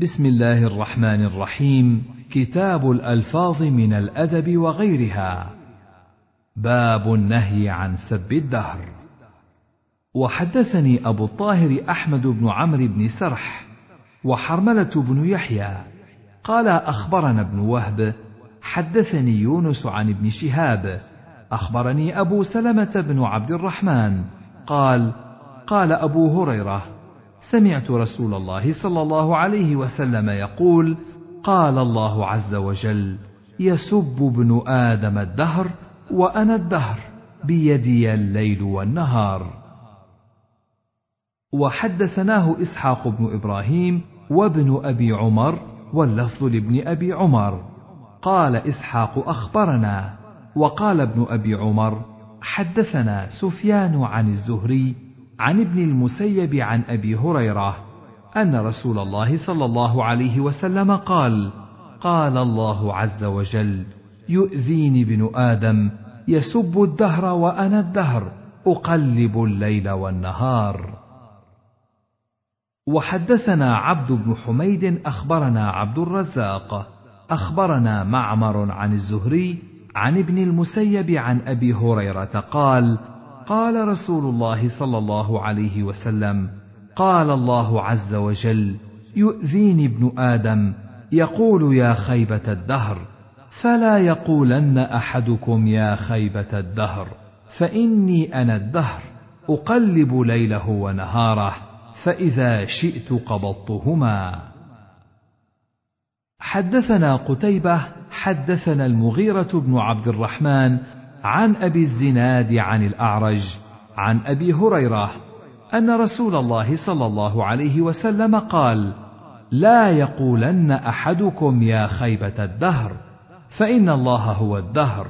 بسم الله الرحمن الرحيم. كتاب الألفاظ من الأدب وغيرها. باب النهي عن سب الدهر. وحدثني أبو الطاهر أحمد بن عمرو بن سرح وحرملة بن يحيى. قال أخبرنا ابن وهب حدثني يونس عن ابن شهاب. أخبرني أبو سلمة بن عبد الرحمن. قال قال أبو هريرة سمعت رسول الله صلى الله عليه وسلم يقول قال الله عز وجل يسب ابن آدم الدهر وأنا الدهر بيدي الليل والنهار. وحدثناه إسحاق بن إبراهيم وابن أبي عمر واللفظ لابن أبي عمر. قال إسحاق أخبرنا وقال ابن أبي عمر حدثنا سفيان عن الزهري عن ابن المسيب عن أبي هريرة أن رسول الله صلى الله عليه وسلم قال قال الله عز وجل يؤذيني ابن آدم يسب الدهر وأنا الدهر أقلب الليل والنهار. وحدثنا عبد بن حميد أخبرنا عبد الرزاق أخبرنا معمر عن الزهري عن ابن المسيب عن أبي هريرة قال قال رسول الله صلى الله عليه وسلم قال الله عز وجل يؤذيني ابن آدم يقول يا خيبة الدهر فلا يقولن أحدكم يا خيبة الدهر فإني أنا الدهر أقلب ليله ونهاره فإذا شئت قبضتهما. حدثنا قتيبة حدثنا المغيرة بن عبد الرحمن عن أبي الزناد عن الأعرج عن أبي هريرة أن رسول الله صلى الله عليه وسلم قال لا يقولن أحدكم يا خيبة الدهر فإن الله هو الدهر.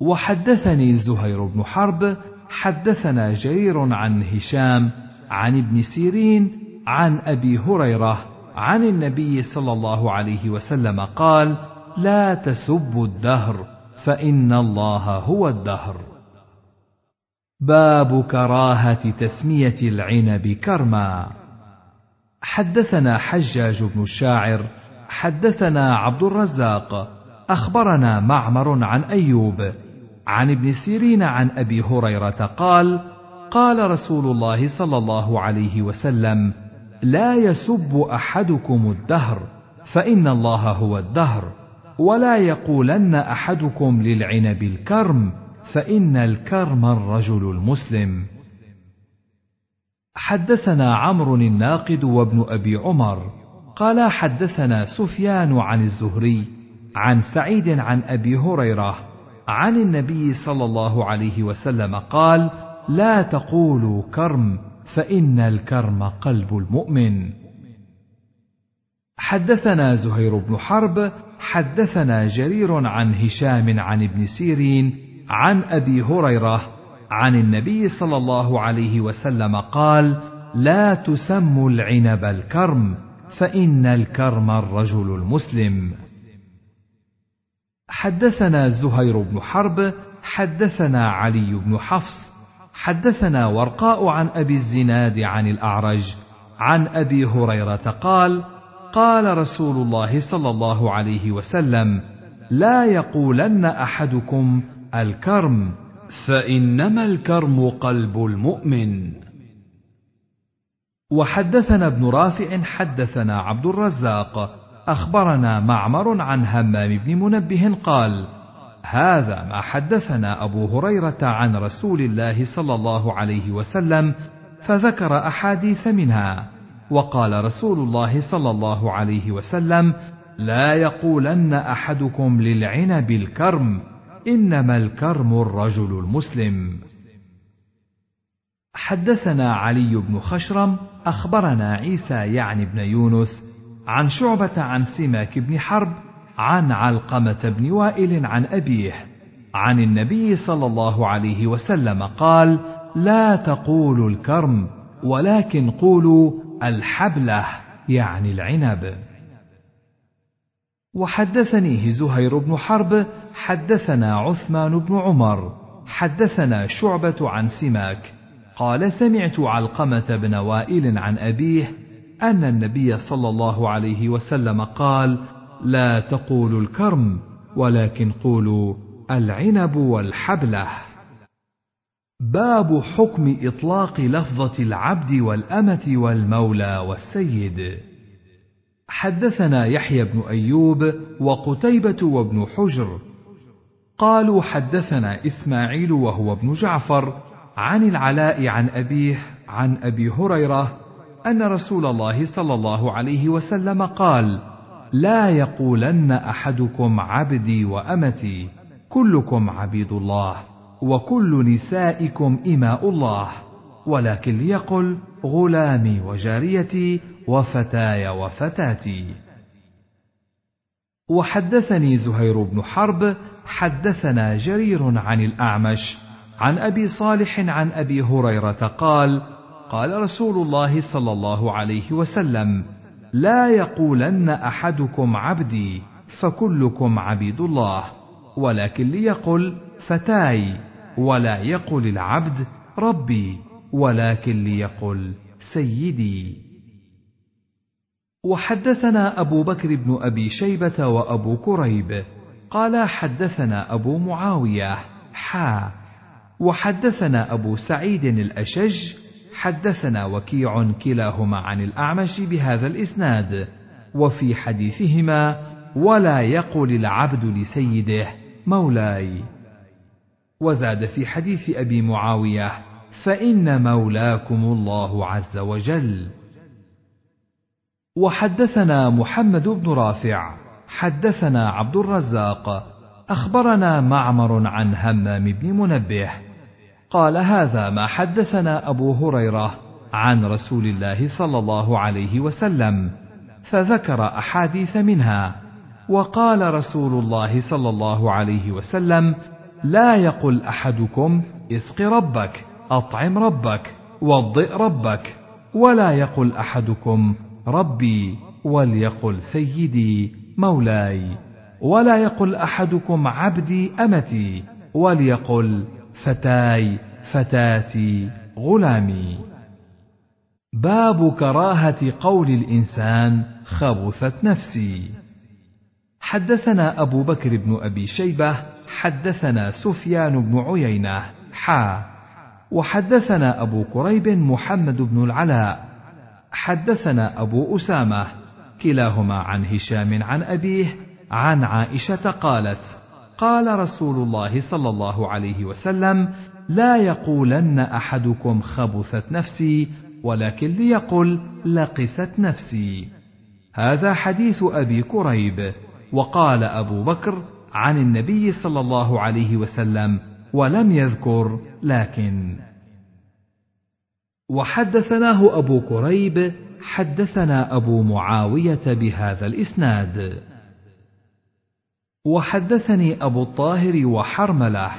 وحدثني زهير بن حرب حدثنا جرير عن هشام عن ابن سيرين عن أبي هريرة عن النبي صلى الله عليه وسلم قال لا تسبوا الدهر. فإن الله هو الدهر. باب كراهة تسمية العنب كرما. حدثنا حجاج بن الشاعر حدثنا عبد الرزاق أخبرنا معمر عن أيوب عن ابن سيرين عن أبي هريرة قال قال رسول الله صلى الله عليه وسلم لا يسب أحدكم الدهر فإن الله هو الدهر. ولا يقولن أحدكم للعنب الكرم فإن الكرم الرجل المسلم. حدثنا عمرو الناقد وابن أبي عمر قال حدثنا سفيان عن الزهري عن سعيد عن أبي هريرة عن النبي صلى الله عليه وسلم قال لا تقولوا كرم فإن الكرم قلب المؤمن. حدثنا زهير بن حرب حدثنا جرير عن هشام عن ابن سيرين عن أبي هريرة عن النبي صلى الله عليه وسلم قال لا تسموا العنب الكرم فإن الكرم الرجل المسلم. حدثنا زهير بن حرب حدثنا علي بن حفص حدثنا ورقاء عن أبي الزناد عن الأعرج عن أبي هريرة قال قال رسول الله صلى الله عليه وسلم لا يقولن أحدكم الكرم فإنما الكرم قلب المؤمن. وحدثنا ابن رافع حدثنا عبد الرزاق أخبرنا معمر عن همام بن منبه قال هذا ما حدثنا أبو هريرة عن رسول الله صلى الله عليه وسلم فذكر أحاديث منها. وقال رسول الله صلى الله عليه وسلم لا يقولن أحدكم للعنب الكرم إنما الكرم الرجل المسلم. حدثنا علي بن خشرم أخبرنا عيسى يعني بن يونس عن شعبة عن سماك بن حرب عن علقمة بن وائل عن أبيه عن النبي صلى الله عليه وسلم قال لا تقولوا الكرم ولكن قولوا الحبلة يعني العنب. وحدثنيه زهير بن حرب حدثنا عثمان بن عمر حدثنا شعبة عن سماك. قال سمعت علقمة بن وائل عن أبيه أن النبي صلى الله عليه وسلم قال لا تقولوا الكرم ولكن قولوا العنب والحبلة. باب حكم إطلاق لفظة العبد والأمة والمولى والسيد. حدثنا يحيى بن أيوب وقتيبة وابن حجر. قالوا حدثنا إسماعيل وهو ابن جعفر عن العلاء عن أبيه عن أبي هريرة أن رسول الله صلى الله عليه وسلم قال لا يقولن أحدكم عبدي وأمتي كلكم عبيد الله. وكل نسائكم إماء الله ولكن ليقل غلامي وجاريتي وفتاي وفتاتي. وحدثني زهير بن حرب حدثنا جرير عن الأعمش عن أبي صالح عن أبي هريرة قال قال رسول الله صلى الله عليه وسلم لا يقولن أحدكم عبدي فكلكم عبيد الله ولكن ليقل فتاي ولا يقل العبد ربي ولكن ليقل سيدي. وحدثنا أبو بكر بن أبي شيبة وأبو كريب قال حدثنا أبو معاوية حا. وحدثنا أبو سعيد الأشج حدثنا وكيع كلاهما عن الأعمش بهذا الإسناد. وفي حديثهما ولا يقل العبد لسيده مولاي. وزاد في حديث أبي معاوية فإن مولاكم الله عز وجل. وحدثنا محمد بن رافع حدثنا عبد الرزاق أخبرنا معمر عن همام بن منبه. قال هذا ما حدثنا أبو هريرة عن رسول الله صلى الله عليه وسلم فذكر أحاديث منها. وقال رسول الله صلى الله عليه وسلم لا يقل أحدكم اسق ربك أطعم ربك وضئ ربك. ولا يقل أحدكم ربي وليقل سيدي مولاي. ولا يقل أحدكم عبدي أمتي وليقل فتاي فتاتي غلامي. باب كراهة قول الإنسان خبثت نفسي. حدثنا أبو بكر بن أبي شيبة حدثنا سفيان بن عيينة حا. وحدثنا أبو كريب محمد بن العلاء. حدثنا أبو أسامة كلاهما عن هشام عن أبيه عن عائشة قالت قال رسول الله صلى الله عليه وسلم لا يقولن أحدكم خبثت نفسي ولكن ليقل لقست نفسي. هذا حديث أبي كريب. وقال أبو بكر عن النبي صلى الله عليه وسلم ولم يذكر لكن. وحدثناه أبو كريب حدثنا أبو معاوية بهذا الإسناد. وحدثني أبو الطاهر وحرملة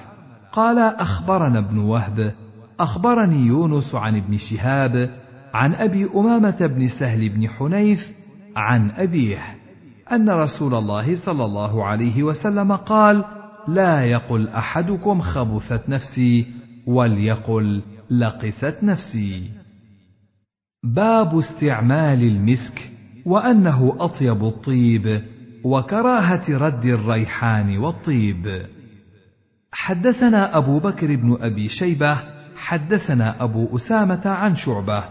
قال أخبرنا ابن وهب أخبرني يونس عن ابن شهاب عن أبي أمامة بن سهل بن حنيف عن أبيه. أن رسول الله صلى الله عليه وسلم قال لا يقل أحدكم خبثت نفسي وليقل لقست نفسي. باب استعمال المسك وأنه أطيب الطيب وكراهة رد الريحان والطيب. حدثنا أبو بكر بن أبي شيبة حدثنا أبو أسامة عن شعبة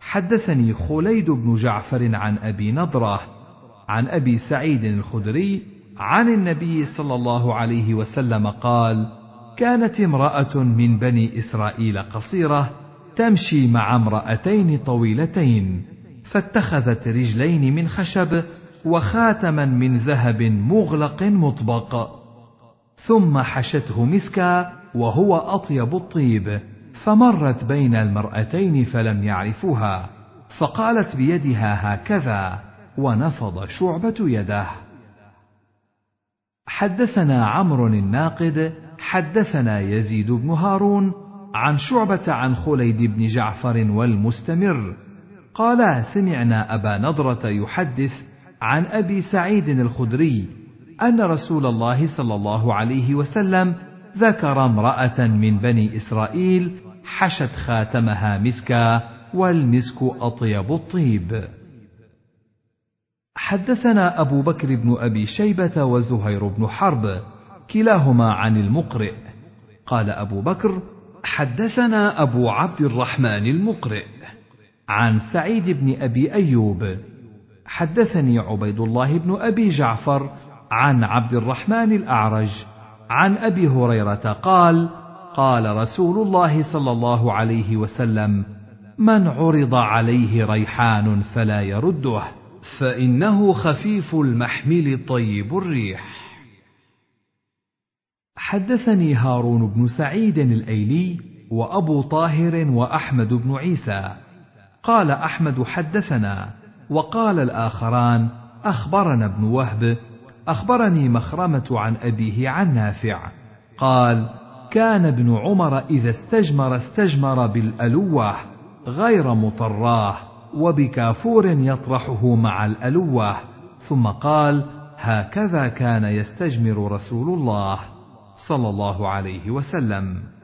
حدثني خليد بن جعفر عن أبي نضرة عن أبي سعيد الخدري عن النبي صلى الله عليه وسلم قال كانت امرأة من بني إسرائيل قصيرة تمشي مع امرأتين طويلتين فاتخذت رجلين من خشب وخاتما من ذهب مغلق مطبق ثم حشته مسكا وهو أطيب الطيب فمرت بين المرأتين فلم يعرفوها فقالت بيدها هكذا ونفض شعبة يده حدثنا عمرو الناقد حدثنا يزيد بن هارون عن شعبة عن خليد بن جعفر والمستمر. قال سمعنا أبا نضرة يحدث عن أبي سعيد الخدري أن رسول الله صلى الله عليه وسلم ذكر امرأة من بني إسرائيل حشت خاتمها مسكا والمسك أطيب الطيب. حدثنا أبو بكر بن أبي شيبة وزهير بن حرب كلاهما عن المقرئ. قال أبو بكر حدثنا أبو عبد الرحمن المقرئ عن سعيد بن أبي أيوب. حدثني عبيد الله بن أبي جعفر عن عبد الرحمن الأعرج عن أبي هريرة قال قال رسول الله صلى الله عليه وسلم من عرض عليه ريحان فلا يرده. فإنه خفيف المحمل طيب الريح. حدثني هارون بن سعيد الأيلي وأبو طاهر وأحمد بن عيسى. قال أحمد حدثنا وقال الآخران أخبرنا ابن وهب أخبرني مخرمة عن أبيه عن نافع. قال كان ابن عمر إذا استجمر استجمر بالالوه غير مطراه. وبكافور يطرحه مع الألوة ثم قال هكذا كان يستجمر رسول الله صلى الله عليه وسلم.